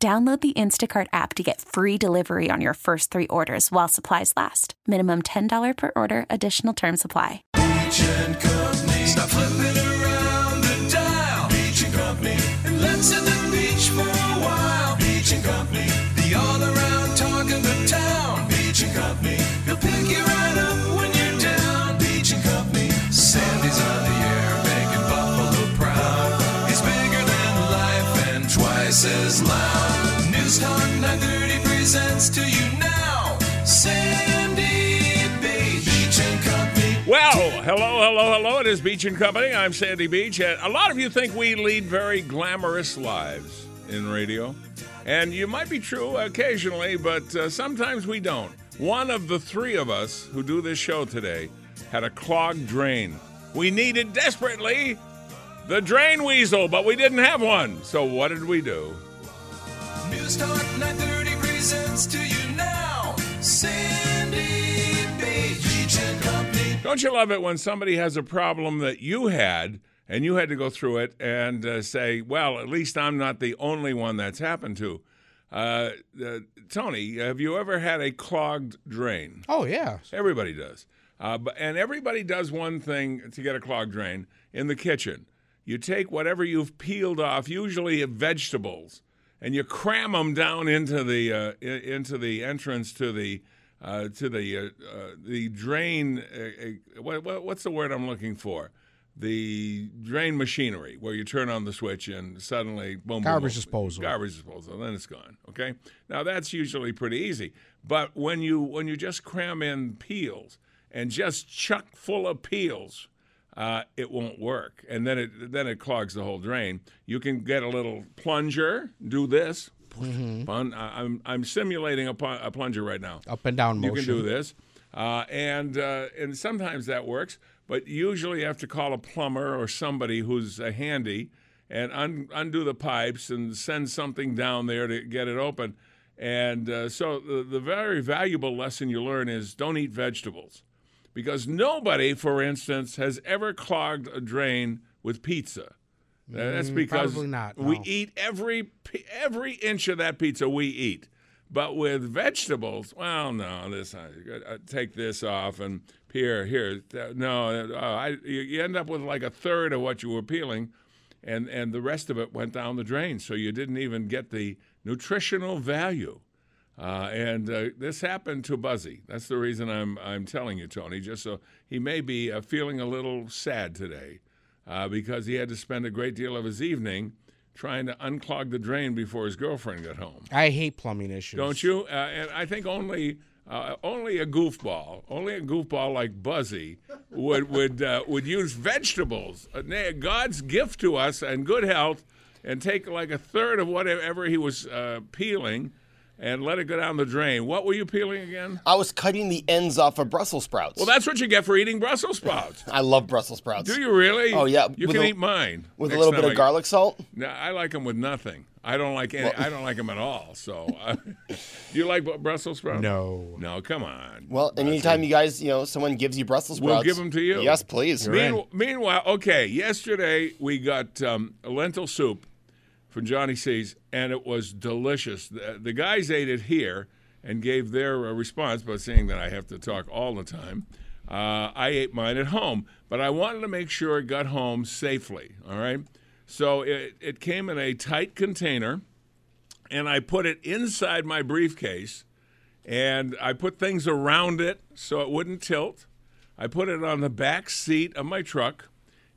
Download the Instacart app to get free delivery on your first three orders while supplies last. Minimum $10 per order, additional term supply. Beach and Company. Stop flipping around the dial. Beach and Company. And let's the beach for a while. Beach and Company. The all around talk of the town. Beach and Company. He'll pick you twice as loud. News Talk 930 presents to you now. Sandy. Beach and Company. Well, hello, hello, hello. It is Beach and Company. I'm Sandy Beach. And a lot of you think we lead very glamorous lives in radio. And you might be true occasionally, but uh, sometimes we don't. One of the three of us who do this show today had a clogged drain. We needed desperately the drain weasel, but we didn't have one. So what did we do? News Talk 930 presents to you now. Sandy Beach. Beach and Company. Don't you love it when somebody has a problem that you had and you had to go through it and uh, say, well, at least I'm not the only one that's happened to? Uh, uh, Tony, have you ever had a clogged drain? Oh yeah. Everybody does. Uh, but, and everybody does one thing to get a clogged drain in the kitchen. You take whatever you've peeled off, usually vegetables, and you cram them down into the uh, into the entrance to the uh, to the uh, uh, the drain. Uh, uh, what, what, what's the word I'm looking for? The drain machinery, where you turn on the switch and suddenly boom, boom, Garbage boom, disposal. Garbage disposal, then it's gone. Okay, now that's usually pretty easy. But when you when you just cram in peels and just chuck full of peels, uh, it won't work, and then it then it clogs the whole drain. You can get a little plunger, do this. Fun. I- I'm I'm simulating a, pl- a plunger right now. Up and down You can do this, uh, and uh, and sometimes that works, but usually you have to call a plumber or somebody who's uh, handy and un- undo the pipes and send something down there to get it open. And uh, so the, the very valuable lesson you learn is don't eat vegetables, because nobody, for instance, has ever clogged a drain with pizza. Uh, That's because Mm, probably not, we eat every every inch of that pizza we eat. But with vegetables, well, no, this I, I take this off and here, here, no, uh, I, you you end up with like a third of what you were peeling, and and the rest of it went down the drain. So you didn't even get the nutritional value. Uh, and uh, this happened to Buzzy. That's the reason I'm I'm telling you, Tony. Just so he may be uh, feeling a little sad today, uh, because he had to spend a great deal of his evening trying to unclog the drain before his girlfriend got home. I hate plumbing issues. Don't you? Uh, and I think only uh, only a goofball, only a goofball like Buzzy would would uh, would use vegetables, God's gift to us and good health, and take like a third of whatever he was uh, peeling. And let it go down the drain. What were you peeling again? I was cutting the ends off of Brussels sprouts. Well, that's what you get for eating Brussels sprouts. I love Brussels sprouts. Do you really? Oh, yeah, You with can a- eat mine With a little time bit I- of garlic salt. No, I like them with nothing. I don't like any. I don't like them at all. So, uh, do you like Brussels sprouts? No. No, come on. Well, and anytime you guys, you know, someone gives you Brussels sprouts, We'll give them to you. Yes, please. Mean, meanwhile, okay, yesterday we got um, a lentil soup from Johnny C's, and it was delicious. The, the guys ate it here and gave their uh, response by saying that I have to talk all the time. Uh, I ate mine at home, but I wanted to make sure it got home safely. All right, so it, it came in a tight container, and I put it inside my briefcase, and I put things around it so it wouldn't tilt. I put it on the back seat of my truck,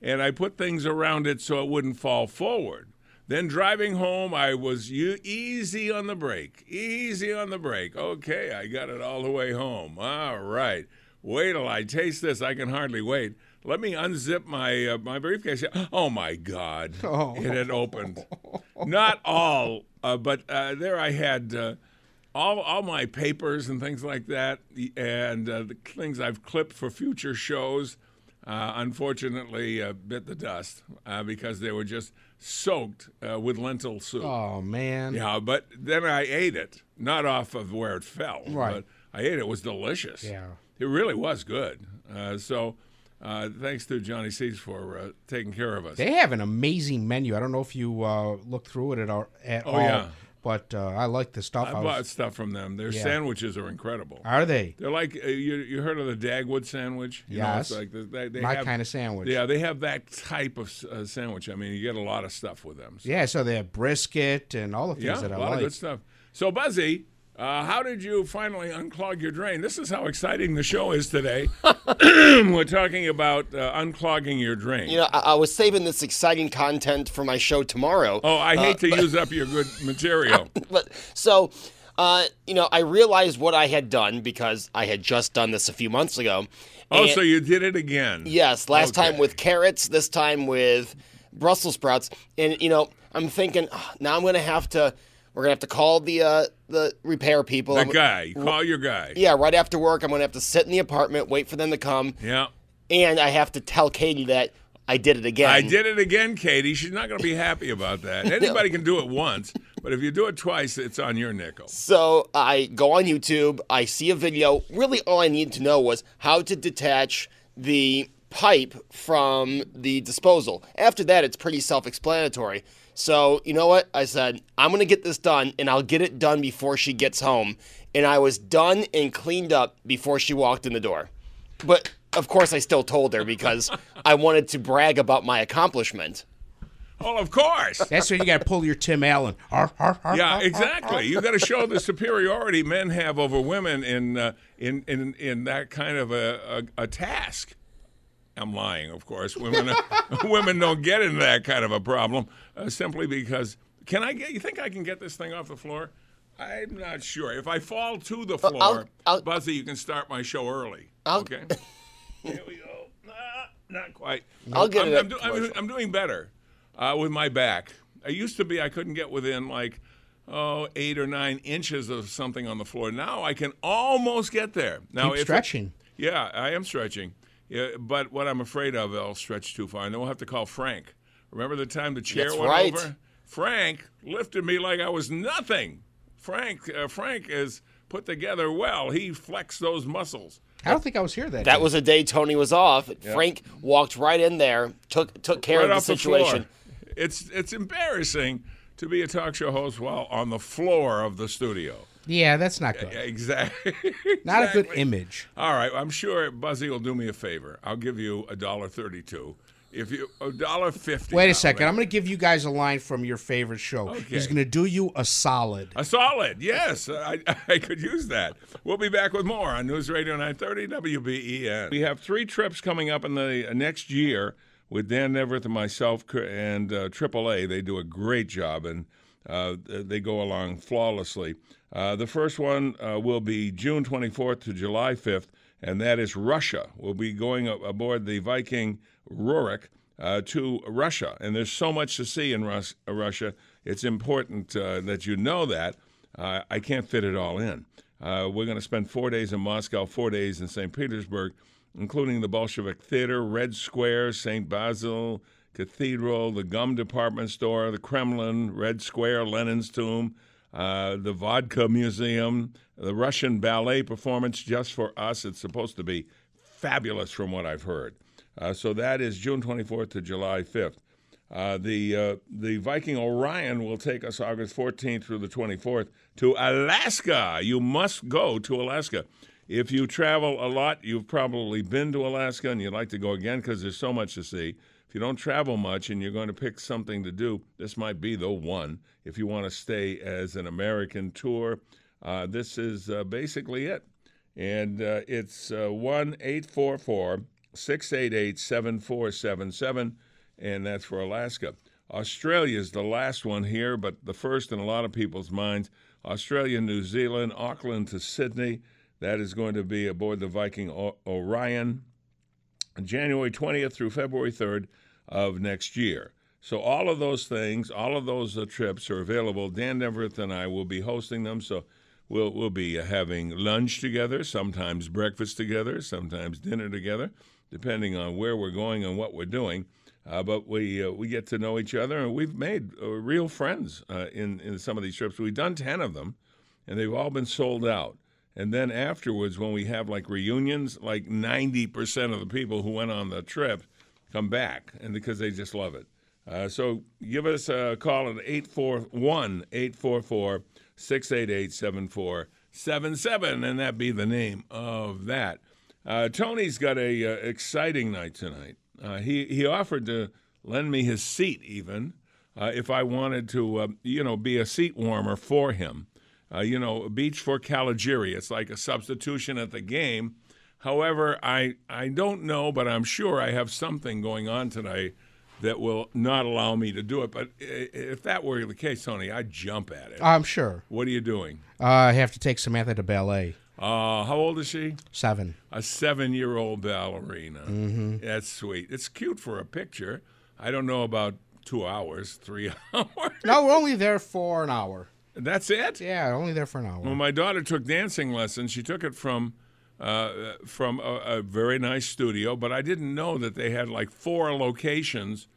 and I put things around it so it wouldn't fall forward. Then driving home, I was u- easy on the brake, easy on the brake. Okay, I got it all the way home. All right. Wait till I taste this. I can hardly wait. let me unzip my uh, my briefcase. Oh my God! Oh. It had opened. Not all, uh, but uh, there I had uh, all all my papers and things like that, and uh, the things I've clipped for future shows. Uh, unfortunately, uh, bit the dust uh, because they were just soaked uh, with lentil soup. Oh man. Yeah, but then I ate it, not off of where it fell. Right. But I ate it. It was delicious. Yeah. It really was good. Uh, so uh, thanks to Johnny C's for uh, taking care of us. They have an amazing menu. I don't know if you uh, looked through it at, all, at Oh, all, yeah. But uh, I like the stuff. I I was- bought stuff from them. Their Yeah. sandwiches are incredible. Are they? They're like uh, you. You heard of the Dagwood sandwich? You know, it's Yes. like the, they, they My have- kind of sandwich. Yeah, they have that type of uh, sandwich. I mean, you get a lot of stuff with them. So, Yeah, so they have brisket and all the things yeah, that a I lot of good stuff. So, Buzzy, uh, how did you finally unclog your drain? This is how exciting the show is today. We're talking about uh, unclogging your drain. You know, I, I was saving this exciting content for my show tomorrow. oh, I hate Uh, to use up your good material. But so, uh, you know, I realized what I had done because I had just done this a few months ago. Oh, so you did it again? Yes, last time with carrots, this time with Brussels sprouts, and you know, I'm thinking "Ah, now I'm gonna have to. We're gonna have to call the uh, the repair people. The I'm- guy. Call your guy. Yeah, right after work, I'm gonna have to sit in the apartment, wait for them to come, Yeah. and I have to tell Katie that I did it again. I did it again, Katie. She's not going to be happy about that. Anybody can do it once, but if you do it twice, it's on your nickel. So I go on YouTube, I see a video. Really, all I needed to know was how to detach the pipe from the disposal. After that, it's pretty self explanatory. So, you know what? I said, I'm going to get this done, and I'll get it done before she gets home. And I was done and cleaned up before she walked in the door. But of course, I still told her because I wanted to brag about my accomplishment. Oh, of course. That's where you got to pull your Tim Allen. Yeah, exactly. You got to show the superiority men have over women in uh, in in in that kind of a, a, a task. I'm lying, of course. Women women don't get into that kind of a problem uh, simply because. Can I get? You think I can get this thing off the floor? I'm not sure. If I fall to the floor, I'll- I'll- Buzzy, you can start my show early. I'll- okay. Here we go. Nah, not quite. I'll get I'm, it I'm, do- I'm. I'm doing better uh, with my back. I used to be I couldn't get within like oh eight or nine inches of something on the floor. Now I can almost get there. Now Keep if it- stretching. yeah, I am stretching. Yeah, but what I'm afraid of, I'll stretch too far, and then we'll have to call Frank. Remember the time the chair That's went right. over? Frank lifted me like I was nothing. Frank, uh, Frank is put together well. He flexed those muscles. I don't think I was here that That day. was a day Tony was off. Frank walked right in there, took took care right of the off situation. the floor. It's it's embarrassing to be a talk show host while on the floor of the studio. Yeah, that's not good. Exactly. Not a good image. All right, I'm sure Buzzy will do me a favor. I'll give you a dollar thirty-two. If you a dollar fifty. Wait a second. man. I'm going to give you guys a line from your favorite show. He's going to do you a solid. A solid, yes. I, I could use that. We'll be back with more on News Radio 930 WBEN. We have three trips coming up in the uh, next year with Dan Neaverth and myself and uh, AAA. They do a great job and uh, they go along flawlessly. Uh, the first one uh, will be June 24th to July 5th, and that is Russia. We'll be going aboard the Viking Rurik uh, to Russia. And there's so much to see in Rus- Russia. It's important uh, that you know that. Uh, I can't fit it all in. We're going to spend four days in Moscow, four days in St. Petersburg, including the Bolshevik Theater, Red Square, St. Basil Cathedral, the Gum Department Store, the Kremlin, Red Square, Lenin's Tomb, uh, the Vodka Museum, the Russian ballet performance just for us. It's supposed to be fabulous from what I've heard. Uh, so that is June 24th to July 5th. Uh, the uh, the Viking Orion will take us August 14th through the 24th to Alaska. You must go to Alaska. If you travel a lot, you've probably been to Alaska and you'd like to go again because there's so much to see. If you don't travel much and you're going to pick something to do, this might be the one. If you want to stay as an American tour, uh, this is uh, basically it. And uh, it's uh, 1 844 688 7477, and that's for Alaska. Australia is the last one here, but the first in a lot of people's minds. Australia, New Zealand, Auckland to Sydney. That is going to be aboard the Viking o- Orion. January 20th through February 3rd of next year. So all of those things, all of those uh, trips are available. Dan Neaverth and I will be hosting them. So we'll we'll be uh, having lunch together, sometimes breakfast together, sometimes dinner together, depending on where we're going and what we're doing. Uh, but we uh, we get to know each other, and we've made uh, real friends uh, in in some of these trips. We've done ten of them, and they've all been sold out. And then afterwards, when we have like reunions, like ninety percent of the people who went on the trip come back, and because they just love it. Uh, so give us a call at 841 844 688 7477, and that be the name of that. Uh, Tony's got a uh, exciting night tonight. Uh, he, he offered to lend me his seat, even, uh, if I wanted to, uh, you know, be a seat warmer for him. Uh, you know, Beach for Caligiuri. It's like a substitution at the game. However, I, I don't know, but I'm sure I have something going on today that will not allow me to do it. But if that were the case, Tony, I'd jump at it. I'm sure. what are you doing? Uh, I have to take Samantha to ballet. Uh, how old is she? Seven. A seven-year-old ballerina. Mm-hmm. That's sweet. It's cute for a picture. I don't know about two hours, three hours. No, we're only there for an hour. That's it. Yeah, only there for an hour. When my daughter took dancing lessons, she took it from uh, from a, a very nice studio, but I didn't know that they had like four locations,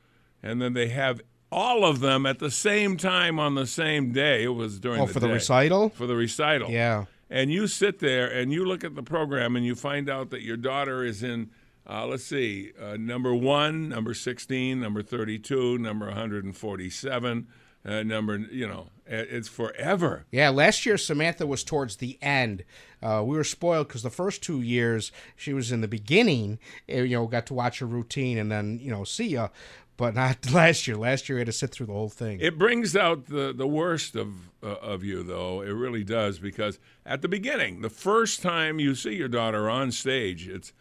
and then they have all of them at the same time on the same day. It was during oh, the for the recital? for the recital. Yeah. And you sit there and you look at the program and you find out that your daughter is in, uh, let's see, uh, number one, number 16, number 32, number 147, uh, number, you know, it's forever. Yeah, last year Samantha was towards the end. Uh, we were spoiled because the first two years she was in the beginning. eh, You know, got to watch her routine and then you know see ya. But not last year. Last year we had to sit through the whole thing. It brings out the, the worst of uh, of you, though. It really does, because at the beginning, the first time you see your daughter on stage, it's,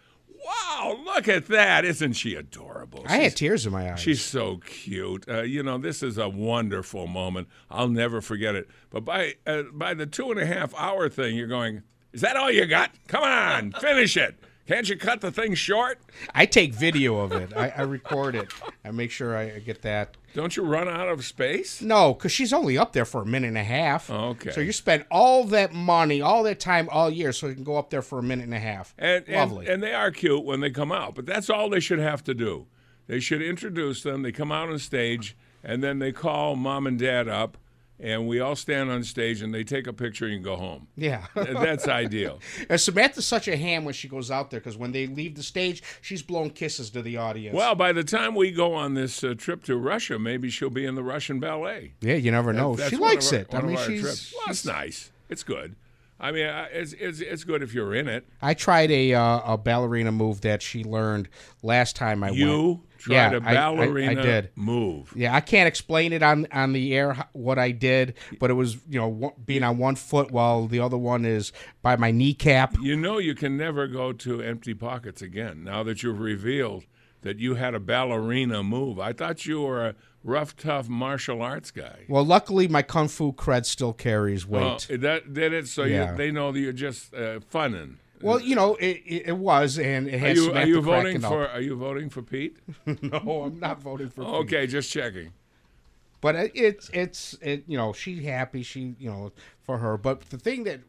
wow, look at that. Isn't she adorable? I had tears in my eyes. She's so cute. Uh, you know, this is a wonderful moment. I'll never forget it. But by uh, by the two and a half hour thing, you're going, is that all you got? Come on, finish it. Can't you cut the thing short? I take video of it. I, I record it. I make sure I get that. Don't you run out of space? No, because she's only up there for a minute and a half. Oh, okay. So you spend all that money, all that time, all year, so you can go up there for a minute and a half. And, and, Lovely. and they are cute when they come out, but that's all they should have to do. They should introduce them. They come out on stage, and then they call mom and dad up, and we all stand on stage, and they take a picture and go home. yeah. That's ideal. And Samantha's such a ham when she goes out there because when they leave the stage, she's blowing kisses to the audience. Well, by the time we go on this uh, trip to Russia, maybe she'll be in the Russian ballet. yeah, you never know. She likes our- it. I mean, she's. Well, it's nice. It's good. I mean, it's, it's it's good if you're in it. I tried a uh, a ballerina move that she learned last time I went. You tried Yeah, a I- I- I ballerina did. move. Yeah, I can't explain it on on the air what I did, but it was you know being on one foot while the other one is by my kneecap. You know you can never go to empty pockets again now that you've revealed that you had a ballerina move. I thought you were a rough, tough martial arts guy. Well, luckily my kung fu cred still carries weight. Oh, that did it, so Yeah. you, they know that you're just uh, funning. well, you know it, it, was, and it Are has you, are you voting for? Are you voting for Pete? No, I'm not voting for. Pete. Okay, just checking. But it's it's it you know she's happy she you know for her. But the thing that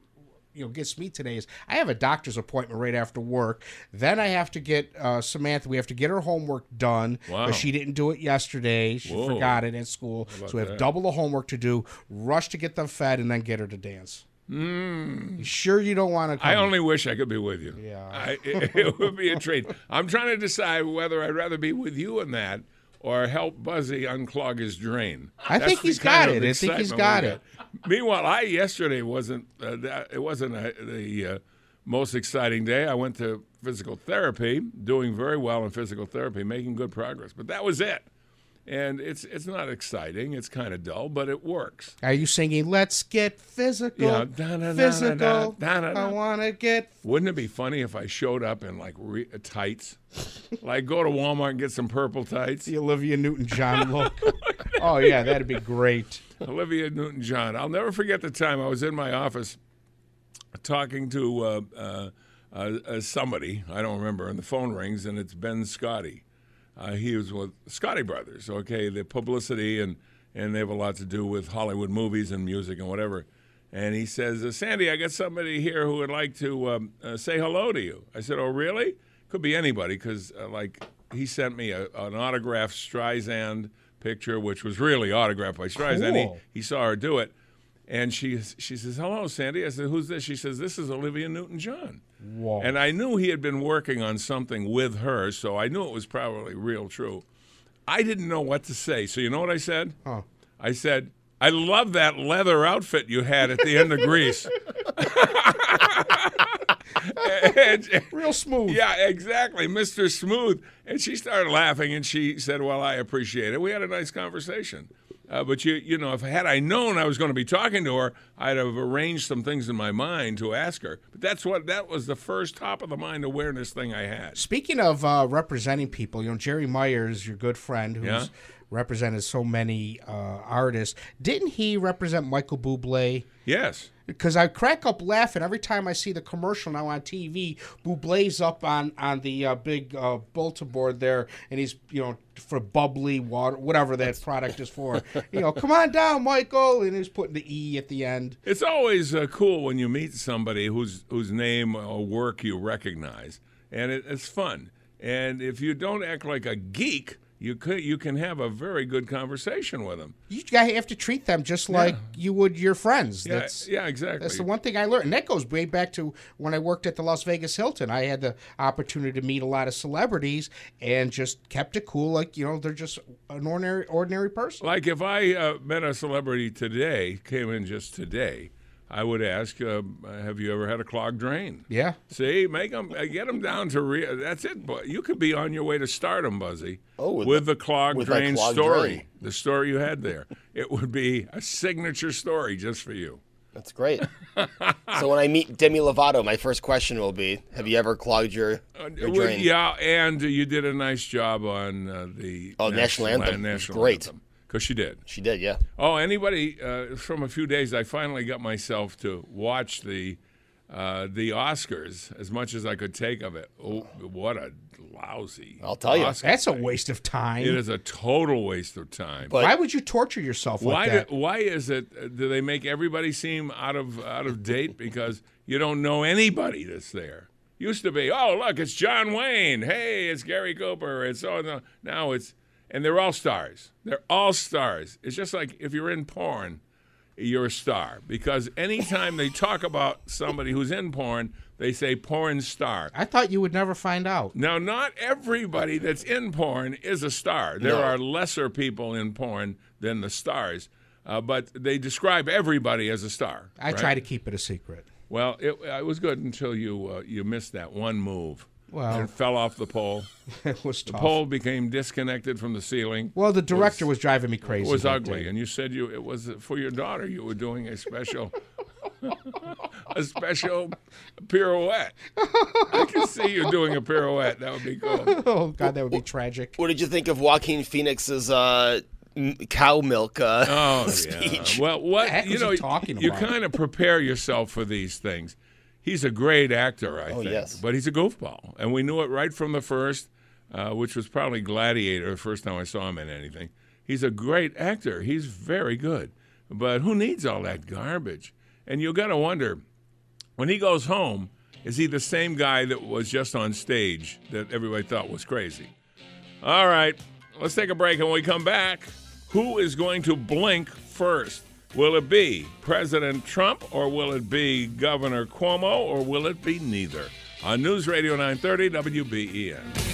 you know gets me today is I have a doctor's appointment right after work. Then I have to get uh, Samantha. We have to get her homework done Wow. she didn't do it yesterday. She Whoa. forgot it at school. So we have that? double the homework to do. Rush to get them fed and then get her to dance. Mm. You sure you don't want to? I only wish I could be with you. Yeah. I, it, it would be a treat. I'm trying to decide whether I'd rather be with you in that or help Buzzy unclog his drain. I That's think he's got it. I think he's got it. Meanwhile, I yesterday wasn't uh, that, it wasn't a, the uh, most exciting day. I went to physical therapy, doing very well in physical therapy, making good progress. But that was it. And it's it's not exciting. It's kind of dull, but it works. Are you singing "Let's Get Physical"? Yeah, da-da-da-da-da, physical. da-da-da. I want to get Wouldn't it be funny if I showed up in like re- tights? like go to Walmart and get some purple tights. the Olivia Newton-John look. oh yeah, that'd be great. Olivia Newton John. I'll never forget the time I was in my office talking to uh, uh, uh, uh, somebody I don't remember, and the phone rings, and it's Ben Scotti. Uh, he was with Scotti Brothers. Okay, the publicity and and they have a lot to do with Hollywood movies and music and whatever. And he says, uh, Sandy, I got somebody here who would like to um, uh, say hello to you. I said, Oh, really? Could be anybody, because uh, like he sent me a, an autographed Streisand picture, which was really autographed by Streisand. Cool. He, he saw her do it. And she she says, "Hello, Sandy." I said, "Who's this?" She says, "This is Olivia Newton-John." Whoa. And I knew he had been working on something with her, so I knew it was probably real true. I didn't know what to say, so you know what I said? Huh. I said, "I love that leather outfit you had at the end of Grease." And- Real smooth. yeah, exactly, Mr. Smooth. And she started laughing, and she said, "Well, I appreciate it." We had a nice conversation. Uh, but you, you know, if had I known I was going to be talking to her, I'd have arranged some things in my mind to ask her. But that's what that was the first top of the mind awareness thing I had. Speaking of uh, representing people, you know, Jerry Myers, your good friend, who's Yeah. Represented so many uh, artists, didn't he represent Michael Bublé? Yes. Because I crack up laughing every time I see the commercial now on TV. Bublé's up on on the uh, big uh, bulletin board there, and he's you know for bubbly water, whatever that product is for. You know, come on down, Michael, and he's putting the E at the end. It's always uh, cool when you meet somebody whose whose name or work you recognize, and it, it's fun. And if you don't act like a geek, you could you can have a very good conversation with them. You have to treat them just like you would your friends. Yeah, That's yeah, exactly. That's the one thing I learned, and that goes way back to when I worked at the Las Vegas Hilton. I had the opportunity to meet a lot of celebrities, and just kept it cool, like you know they're just an ordinary ordinary person. Like if I uh, met a celebrity today, came in just today, I would ask, uh, "Have you ever had a clogged drain?" Yeah, See, make them get them down to real. That's it. But you could be on your way to stardom, Buzzy. Oh, with with the clogged with drain clogged story, drain. the story you had there, it would be a signature story just for you. That's great. so when I meet Demi Lovato, my first question will be, "Have you ever clogged your, your drain?" yeah, and you did a nice job on uh, the Oh, national anthem. It was National great. Because she did. She did, yeah. Oh, anybody uh, from a few days, I finally got myself to watch the uh, the Oscars as much as I could take of it. Oh, what a lousy! I'll tell you. Oscar that's a waste of time. It is a total waste of time. But- Why would you torture yourself why? like that? Do, why is it? uh, Do they make everybody seem out of out of date because you don't know anybody that's there? Used to be, oh look, it's John Wayne. Hey, it's Gary Cooper. It's oh no. Now it's and they're all stars. They're all stars. It's just like if you're in porn, you're a star because anytime they talk about somebody who's in porn, they say porn star. I thought you would never find out. Now, not everybody that's in porn is a star. There No. are lesser people in porn than the stars, uh, but they describe everybody as a star. I right? try to keep it a secret. Well, it, it was good until you uh, you missed that one move. Well- and fell off the pole. It was The tough. pole became disconnected from the ceiling. well, the director was, driving me crazy. It was ugly, day. and you said you it was for your daughter. You were doing a special, a special pirouette. I can see you doing a pirouette. That would be cool. Oh God, that would be tragic. What did you think of Joaquin Phoenix's uh, cow milk uh, Oh, speech? yeah. Well, what heck you was know, he talking you about? kind of prepare yourself for these things. He's a great actor, I think, Oh, yes. but he's a goofball, and we knew it right from the first, uh, which was probably Gladiator, the first time I saw him in anything. He's a great actor. He's very good, but who needs all that garbage? And you got to wonder when he goes home, is he the same guy that was just on stage that everybody thought was crazy? All right, let's take a break. And when we come back, who is going to blink first? Will it be President Trump or will it be Governor Cuomo or will it be neither? On News Radio 930 WBEN.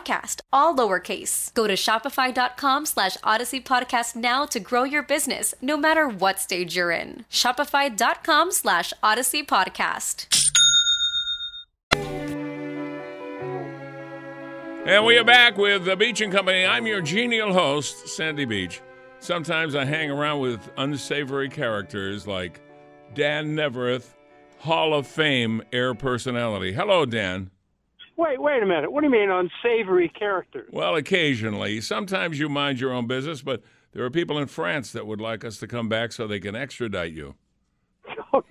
all lowercase. Go to shopify.com slash odyssey podcast now to grow your business, no matter what stage you're in. Shopify.com slash odyssey podcast. And we are back with the Beach and Company. I'm your genial host, Sandy Beach. Sometimes I hang around with unsavory characters like Dan Neaverth, Hall of Fame air personality. Hello, Dan. Wait, wait a minute. What do you mean unsavory characters? Well, occasionally. Sometimes you mind your own business, but there are people in France that would like us to come back so they can extradite you.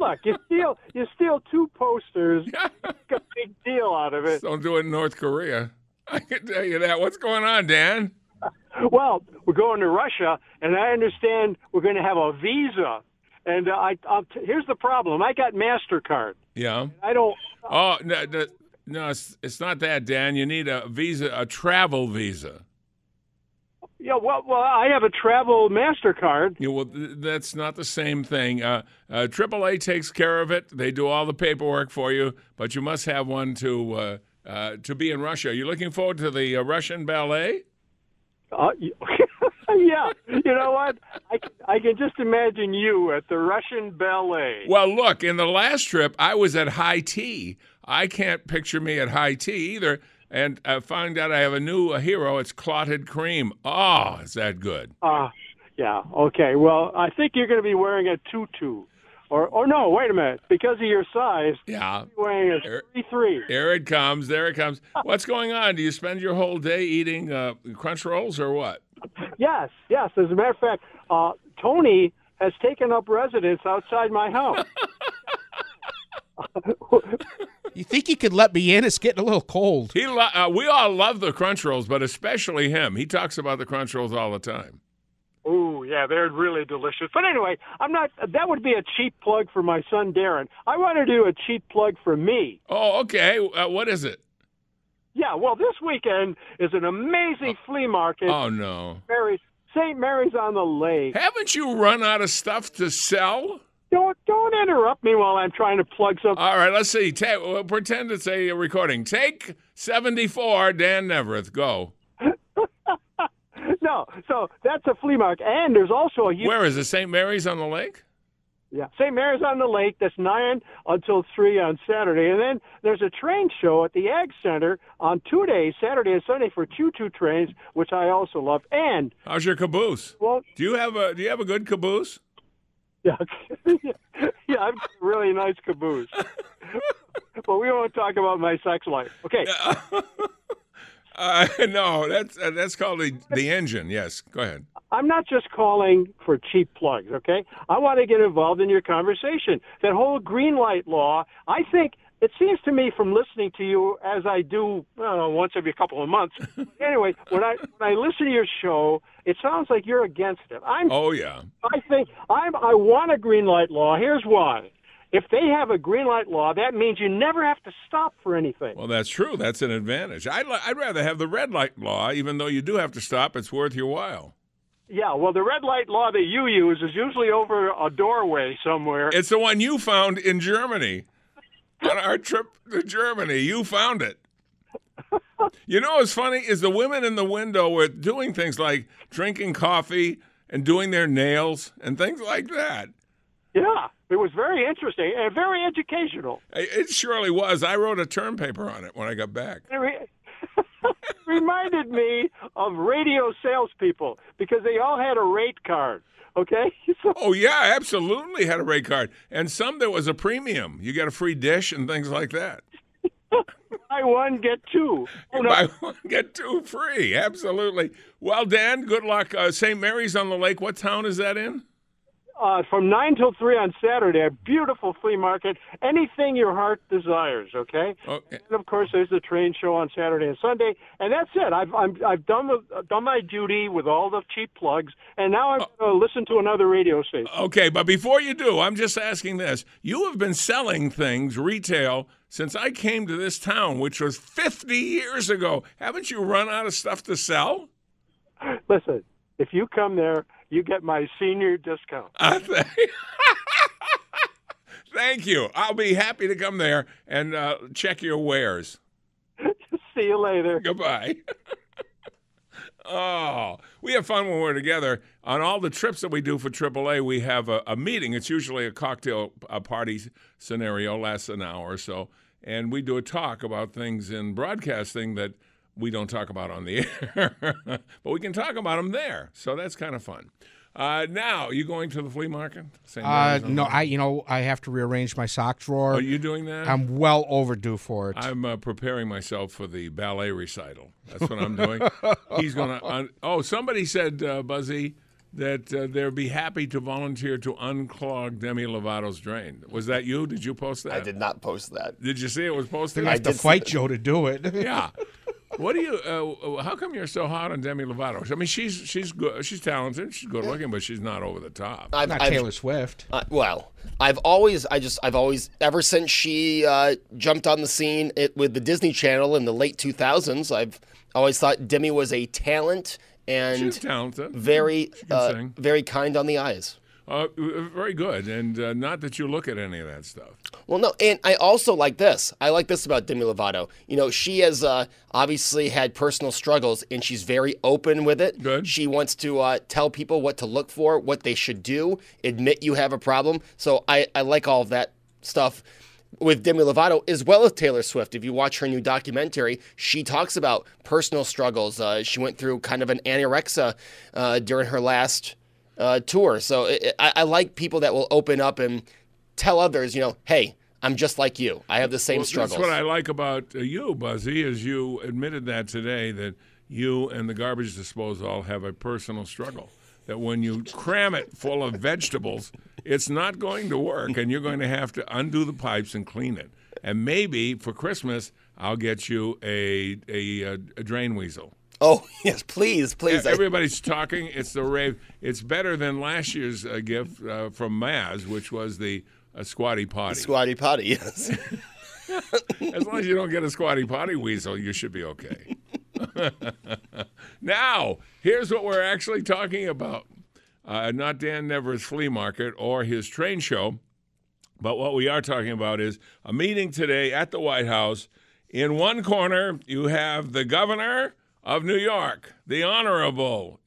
Look, you steal you steal two posters, make a big deal out of it. Don't do it in North Korea. I can tell you that. What's going on, Dan? Well, we're going to Russia, and I understand we're going to have a visa. And uh, I, I'll t- here's the problem: I got Mastercard. Yeah. I don't. Oh, no, no, no it's, it's not that, Dan. You need a visa, a travel visa. Yeah, well, well, I have a travel Mastercard. Yeah, well, th- that's not the same thing. Uh, uh, AAA takes care of it. They do all the paperwork for you, but you must have one to uh, uh, to be in Russia. Are You looking forward to the uh, Russian ballet? Uh, yeah, you know what? I can just imagine you at the Russian ballet. Well, look, in the last trip, I was at high tea. I can't picture me at high tea either. And I found out I have a new hero. It's clotted cream. Oh, is that good? Uh, yeah. Okay. Well, I think you're going to be wearing a tutu, or or no? Wait a minute. Because of your size, Yeah. you're wearing a Er- 33. There it comes. There it comes. What's going on? Do you spend your whole day eating uh, crunch rolls or what? Yes. Yes. As a matter of fact, uh, Tony has taken up residence outside my house. You think he could let me in? It's getting a little cold. He, lo- uh, we all love the crunch rolls, but especially him. He talks about the crunch rolls all the time. Oh yeah, they're really delicious. But anyway, I'm not. That would be a cheap plug for my son Darren. I want to do a cheap plug for me. Oh, okay. Uh, what is it? Yeah. Well, this weekend is an amazing oh. flea market. Oh no! Mary's St. Mary's on the Lake. Haven't you run out of stuff to sell? Don't don't interrupt me while I'm trying to plug something. All right, let's see. Ta- well, pretend it's a recording. Take seventy-four. Dan Neaverth, go. no, so that's a flea market, and there's also a huge Where is it? St. Mary's on the Lake. Yeah St. Mary's on the Lake. That's nine until three on Saturday, and then there's a train show at the Ag Center on two days, Saturday and Sunday, for choo-choo trains, which I also love. And How's your caboose? well, Do you have a Do you have a good caboose? yeah, yeah, I've got a really nice caboose. but we won't talk about my sex life. Okay. Uh, no, that's uh, that's called the the engine. Yes, go ahead. I'm not just calling for cheap plugs, okay? I want to get involved in your conversation. That whole green light law, I think it seems to me from listening to you as I do uh, once every couple of months. anyway, when I when I listen to your show, it sounds like you're against it. I'm Oh yeah. I think I'm I want a green light law. Here's why. If they have a green light law, that means you never have to stop for anything. Well, that's true. That's an advantage. I'd li- I'd rather have the red light law, even though you do have to stop. It's worth your while. Yeah, well, the red light law that you use is usually over a doorway somewhere. It's the one you found in Germany. On our trip to Germany, you found it. You know what's funny is the women in the window were doing things like drinking coffee and doing their nails and things like that. Yeah, it was very interesting and very educational. It surely was. I wrote a term paper on it when I got back. Reminded me of radio salespeople because they all had a rate card. Okay, so Oh yeah, absolutely had a rate card, and some there was a premium. You got a free dish and things like that. buy one get two. Oh, no. Buy one get two free. Absolutely. Well, Dan, good luck. Uh, St. Mary's on the Lake. What town is that in? Uh, from nine till three on Saturday, a beautiful flea market. Anything your heart desires. Okay. Okay. And of course, there's the train show on Saturday and Sunday, and that's it. I've I'm, I've done the, done my duty with all the cheap plugs, and now I'm going to listen to another radio station. Okay, but before you do, I'm just asking this. You have been selling things retail since I came to this town, which was 50 years ago. Haven't you run out of stuff to sell? Listen, if you come there, you get my senior discount. Uh, th- Thank you. I'll be happy to come there and uh, check your wares. See you later. Goodbye. oh, we have fun when we're together. On all the trips that we do for AAA, we have a, a meeting. It's usually a cocktail uh party scenario, lasts an hour or so. And we do a talk about things in broadcasting that we don't talk about on the air, but we can talk about them there. So that's kind of fun. Uh, now, you going to the flea market? St. Uh, no, I you know I have to rearrange my sock drawer. Are you doing that? I'm well overdue for it. I'm uh, preparing myself for the ballet recital. That's what I'm doing. He's going to. oh, somebody said, uh, Buzzy, that uh, they'd be happy to volunteer to unclog Demi Lovato's drain. Was that you? Did you post that? I did not post that. Did you see it was posted? I have to fight. Joe to do it. yeah. What do you? Uh, how come you're so hot on Demi Lovato? I mean, she's she's good. She's talented. She's good looking, but she's not over the top. I've, Not I've- Taylor Swift. Uh, well, I've always, I just, I've always, ever since she uh, jumped on the scene it, with the Disney Channel in the late 2000s, I've always thought Demi was a talent and She's talented. very, uh, very kind on the eyes. Uh, very good, and uh, not that you look at any of that stuff. Well, no, and I also like this. I like this about Demi Lovato. You know, she has uh, obviously had personal struggles, and she's very open with it. Good. She wants to uh, tell people what to look for, what they should do, admit you have a problem. So I, I like all of that stuff with Demi Lovato as well as Taylor Swift. If you watch her new documentary, she talks about personal struggles. Uh, she went through kind of an anorexia uh, during her last uh, tour. So it, I, I like people that will open up and tell others, you know, hey, I'm just like you. I have the same Well, struggles. That's what I like about uh, you, Buzzy, is you admitted that today that you and the garbage disposal have a personal struggle. That when you cram it full of vegetables, it's not going to work, and you're going to have to undo the pipes and clean it. And maybe for Christmas, I'll get you a a, a, a drain weasel. Oh yes, please, please. I- Everybody's talking. It's the rave. It's better than last year's uh, gift uh, from Maz, which was the uh, squatty potty. Squatty potty. Yes. As long as you don't get a squatty potty weasel, you should be okay. now, here's what we're actually talking about. Uh, not Dan Neaverth's flea market or his train show, but what we are talking about is a meeting today at the White House. In one corner, you have the governor of New York, the Honorable,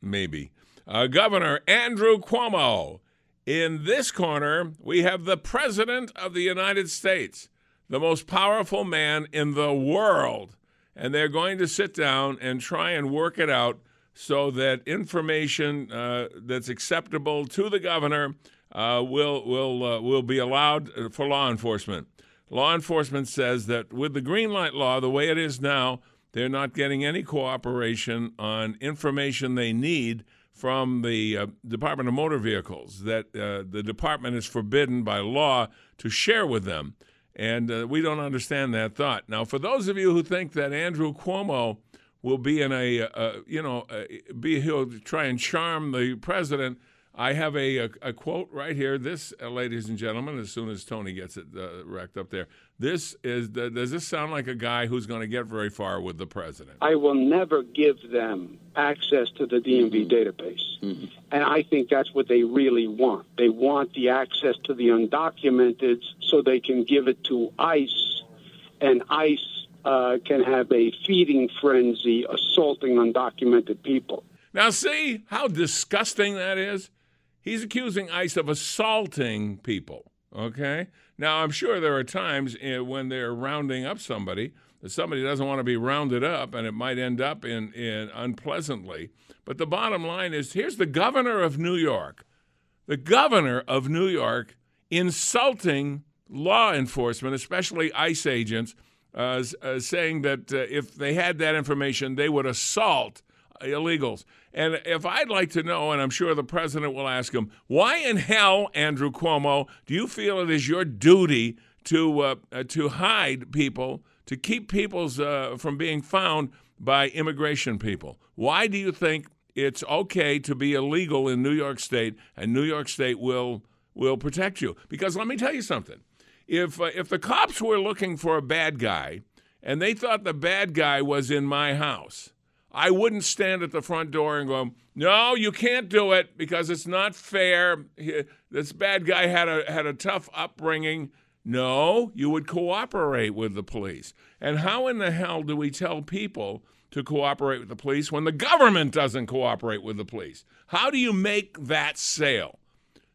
maybe, uh, Governor Andrew Cuomo. In this corner, we have the President of the United States, the most powerful man in the world. And they're going to sit down and try and work it out so that information uh, that's acceptable to the governor uh, will, will, uh, will be allowed uh, for law enforcement. Law enforcement says that with the green light law, the way it is now, they're not getting any cooperation on information they need from the uh, Department of Motor Vehicles that uh, the department is forbidden by law to share with them. And uh, we don't understand that thought. Now, for those of you who think that Andrew Cuomo will be in a, uh, you know, uh, be he'll try and charm the president, I have a, a, a quote right here. This, uh, ladies and gentlemen, as soon as Tony gets it uh, racked up there, this is. The, does this sound like a guy who's going to get very far with the president? I will never give them access to the DMV database. And I think that's what they really want. They want the access to the undocumented so they can give it to ICE, and ICE uh, can have a feeding frenzy assaulting undocumented people. Now, see how disgusting that is? He's accusing ICE of assaulting people. Okay? Now, I'm sure there are times uh, when they're rounding up somebody that somebody doesn't want to be rounded up and it might end up in, in unpleasantly. But the bottom line is here's the governor of New York, the governor of New York insulting law enforcement, especially ICE agents, uh, uh, saying that uh, if they had that information, they would assault illegals. And if I'd like to know, and I'm sure the president will ask him, why in hell, Andrew Cuomo, do you feel it is your duty to uh, uh, to hide people, to keep people's uh, from being found by immigration people? Why do you think it's okay to be illegal in New York State, and New York State will will protect you? Because let me tell you something if uh, if the cops were looking for a bad guy and they thought the bad guy was in my house, I wouldn't stand at the front door and go, "No, you can't do it because it's not fair. This bad guy had a had a tough upbringing." No, you would cooperate with the police. And how in the hell do we tell people to cooperate with the police when the government doesn't cooperate with the police? How do you make that sale?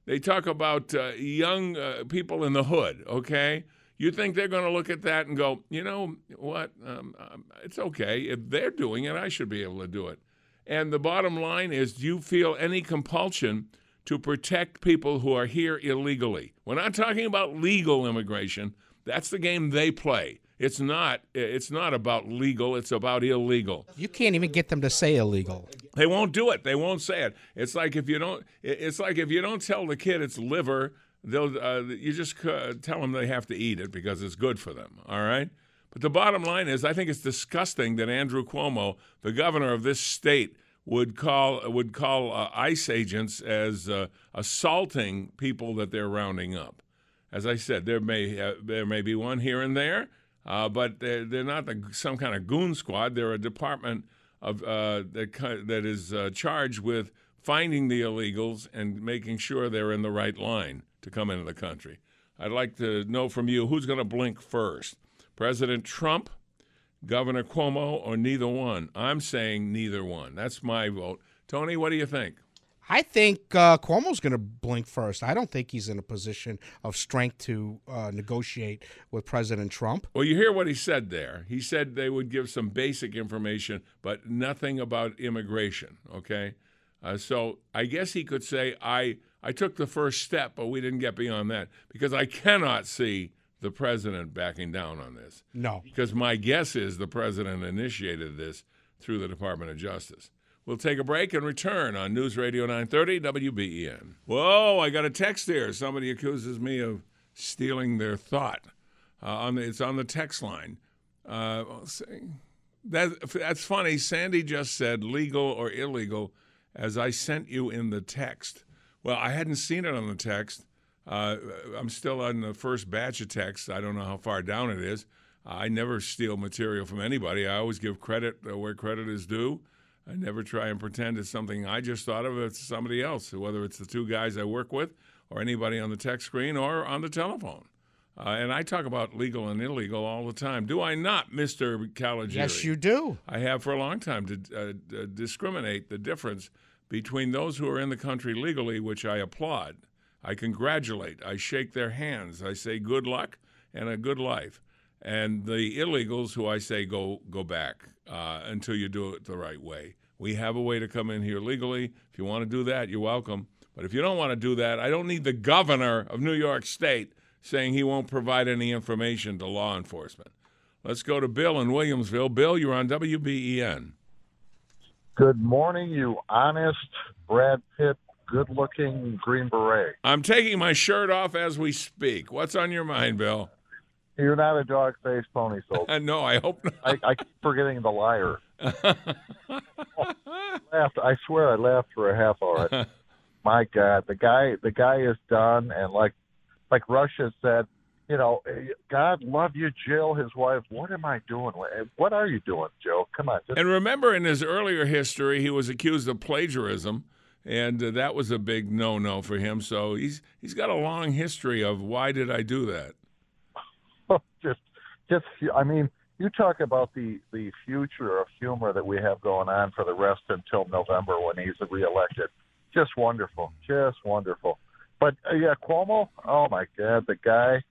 They talk about uh, young uh, people in the hood, okay? You think they're going to look at that and go, you know what? Um, um, it's okay. If they're doing it, I should be able to do it. And the bottom line is do you feel any compulsion to protect people who are here illegally? We're not talking about legal immigration. That's the game they play. It's not it's not about legal, it's about illegal. You can't even get them to say illegal. They won't do it. They won't say it. It's like if you don't. It's like if you don't tell the kid it's liver, they'll. Uh, you just tell them they have to eat it because it's good for them. All right. But the bottom line is, I think it's disgusting that Andrew Cuomo, the governor of this state, would call would call uh, ICE agents as uh, assaulting people that they're rounding up. As I said, there may uh, there may be one here and there, uh, but they're, they're not the, some kind of goon squad. They're a department of that that is charged with finding the illegals and making sure they're in the right line to come into the country. I'd like to know from you who's going to blink first: President Trump, Governor Cuomo, or neither one. I'm saying neither one. That's my vote. Tony, what do you think? I think uh, Cuomo's going to blink first. I don't think he's in a position of strength to uh, negotiate with President Trump. Well, you hear what he said there. He said they would give some basic information, but nothing about immigration. Okay, uh, so I guess he could say I I took the first step, but we didn't get beyond that because I cannot see the president backing down on this. No. because my guess is the president initiated this through the Department of Justice. We'll take a break and return on News Radio 930 WBEN. Whoa, I got a text here. Somebody accuses me of stealing their thought. Uh, on the, it's on the text line. Uh, that, that's funny. Sandy just said legal or illegal as I sent you in the text. Well, I hadn't seen it on the text. Uh, I'm still on the first batch of texts. I don't know how far down it is. I never steal material from anybody. I always give credit uh, where credit is due. I never try and pretend it's something I just thought of. It's somebody else, whether it's the two guys I work with, or anybody on the text screen, or on the telephone. Uh, and I talk about legal and illegal all the time. Do I not, Mr. Caligiuri? Yes, you do. I have for a long time to uh, discriminate the difference between those who are in the country legally, which I applaud, I congratulate, I shake their hands, I say good luck and a good life, and the illegals who I say go go back uh, until you do it the right way. We have a way to come in here legally. If you want to do that, you're welcome. But if you don't want to do that, I don't need the governor of New York State saying he won't provide any information to law enforcement. Let's go to Bill in Williamsville. Bill, you're on WBEN. Good morning, you honest Brad Pitt, good looking Green Beret. I'm taking my shirt off as we speak. What's on your mind, Bill? You're not a dog faced pony soldier. No, I hope not. I, I keep forgetting the liar. laughed. I swear I laughed for a half hour. my God, the guy the guy is done, and like like Russia said, you know, eh, God love you, Jill, his wife. What am I doing? What are you doing, Joe? Come on. Just, And remember, in his earlier history, he was accused of plagiarism, and uh, that was a big no-no for him. So he's he's got a long history of why did I do that? just just I mean, you talk about the the future of humor that we have going on for the rest until November when he's reelected. Just wonderful, just wonderful. But uh, yeah, Cuomo. Oh my God, the guy,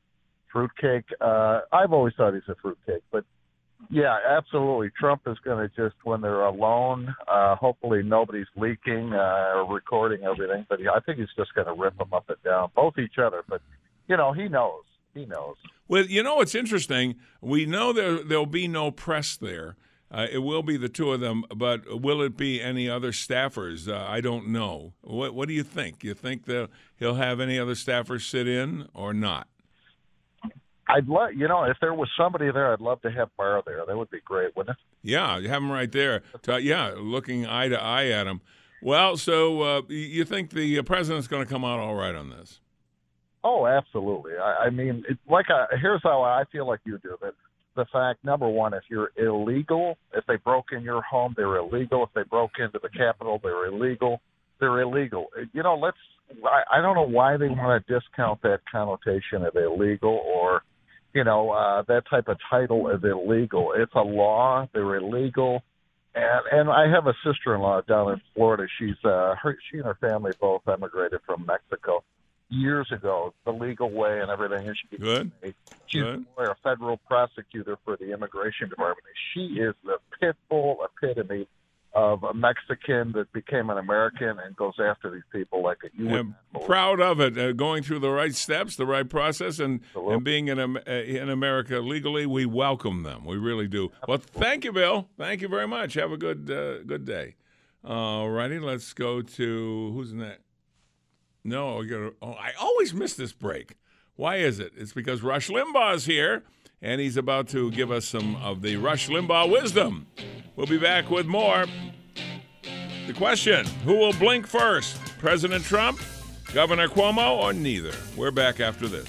fruitcake. Uh, I've always thought he's a fruitcake, but yeah, absolutely. Trump is going to just when they're alone. Uh, hopefully, nobody's leaking uh, or recording everything. But I think he's just going to rip them up and down, both each other. But you know, he knows. He knows. Well, you know what's interesting? We know there there'll be no press there. Uh, it will be the two of them, but will it be any other staffers? Uh, I don't know. What What do you think? You think that he'll have any other staffers sit in or not? I'd love, you know, if there was somebody there, I'd love to have Barr there. That would be great, wouldn't it? Yeah, you have him right there. Yeah, looking eye to eye at him. Well, so uh, you think the uh, president's going to come out all right on this? Oh, absolutely. I, I mean, it, like, I, here's how I feel like you do that. The fact, number one, if you're illegal, if they broke in your home, they're illegal. If they broke into the Capitol, they're illegal. They're illegal. Uh, you know, let's. I, I don't know why they want to discount that connotation of illegal or, you know, uh, that type of title is illegal. It's a law. They're illegal. And and I have a sister-in-law down in Florida. She's uh, her, she and her family both emigrated from Mexico years ago, the legal way and everything. And she Good. She's Good. a federal prosecutor for the immigration department. She is the pit bull epitome of a Mexican that became an American and goes after these people like a you. I'm proud of it. Uh, going through the right steps, the right process, and, and being in, uh, in America legally, we welcome them. We really do. Well, thank you, Bill. Thank you very much. Have a good uh, good day. All righty, let's go to who's next. No, oh, I always miss this break. Why is it? It's because Rush Limbaugh's here, and he's about to give us some of the Rush Limbaugh wisdom. We'll be back with more. The question Who will blink first? President Trump, Governor Cuomo, or neither? We're back after this.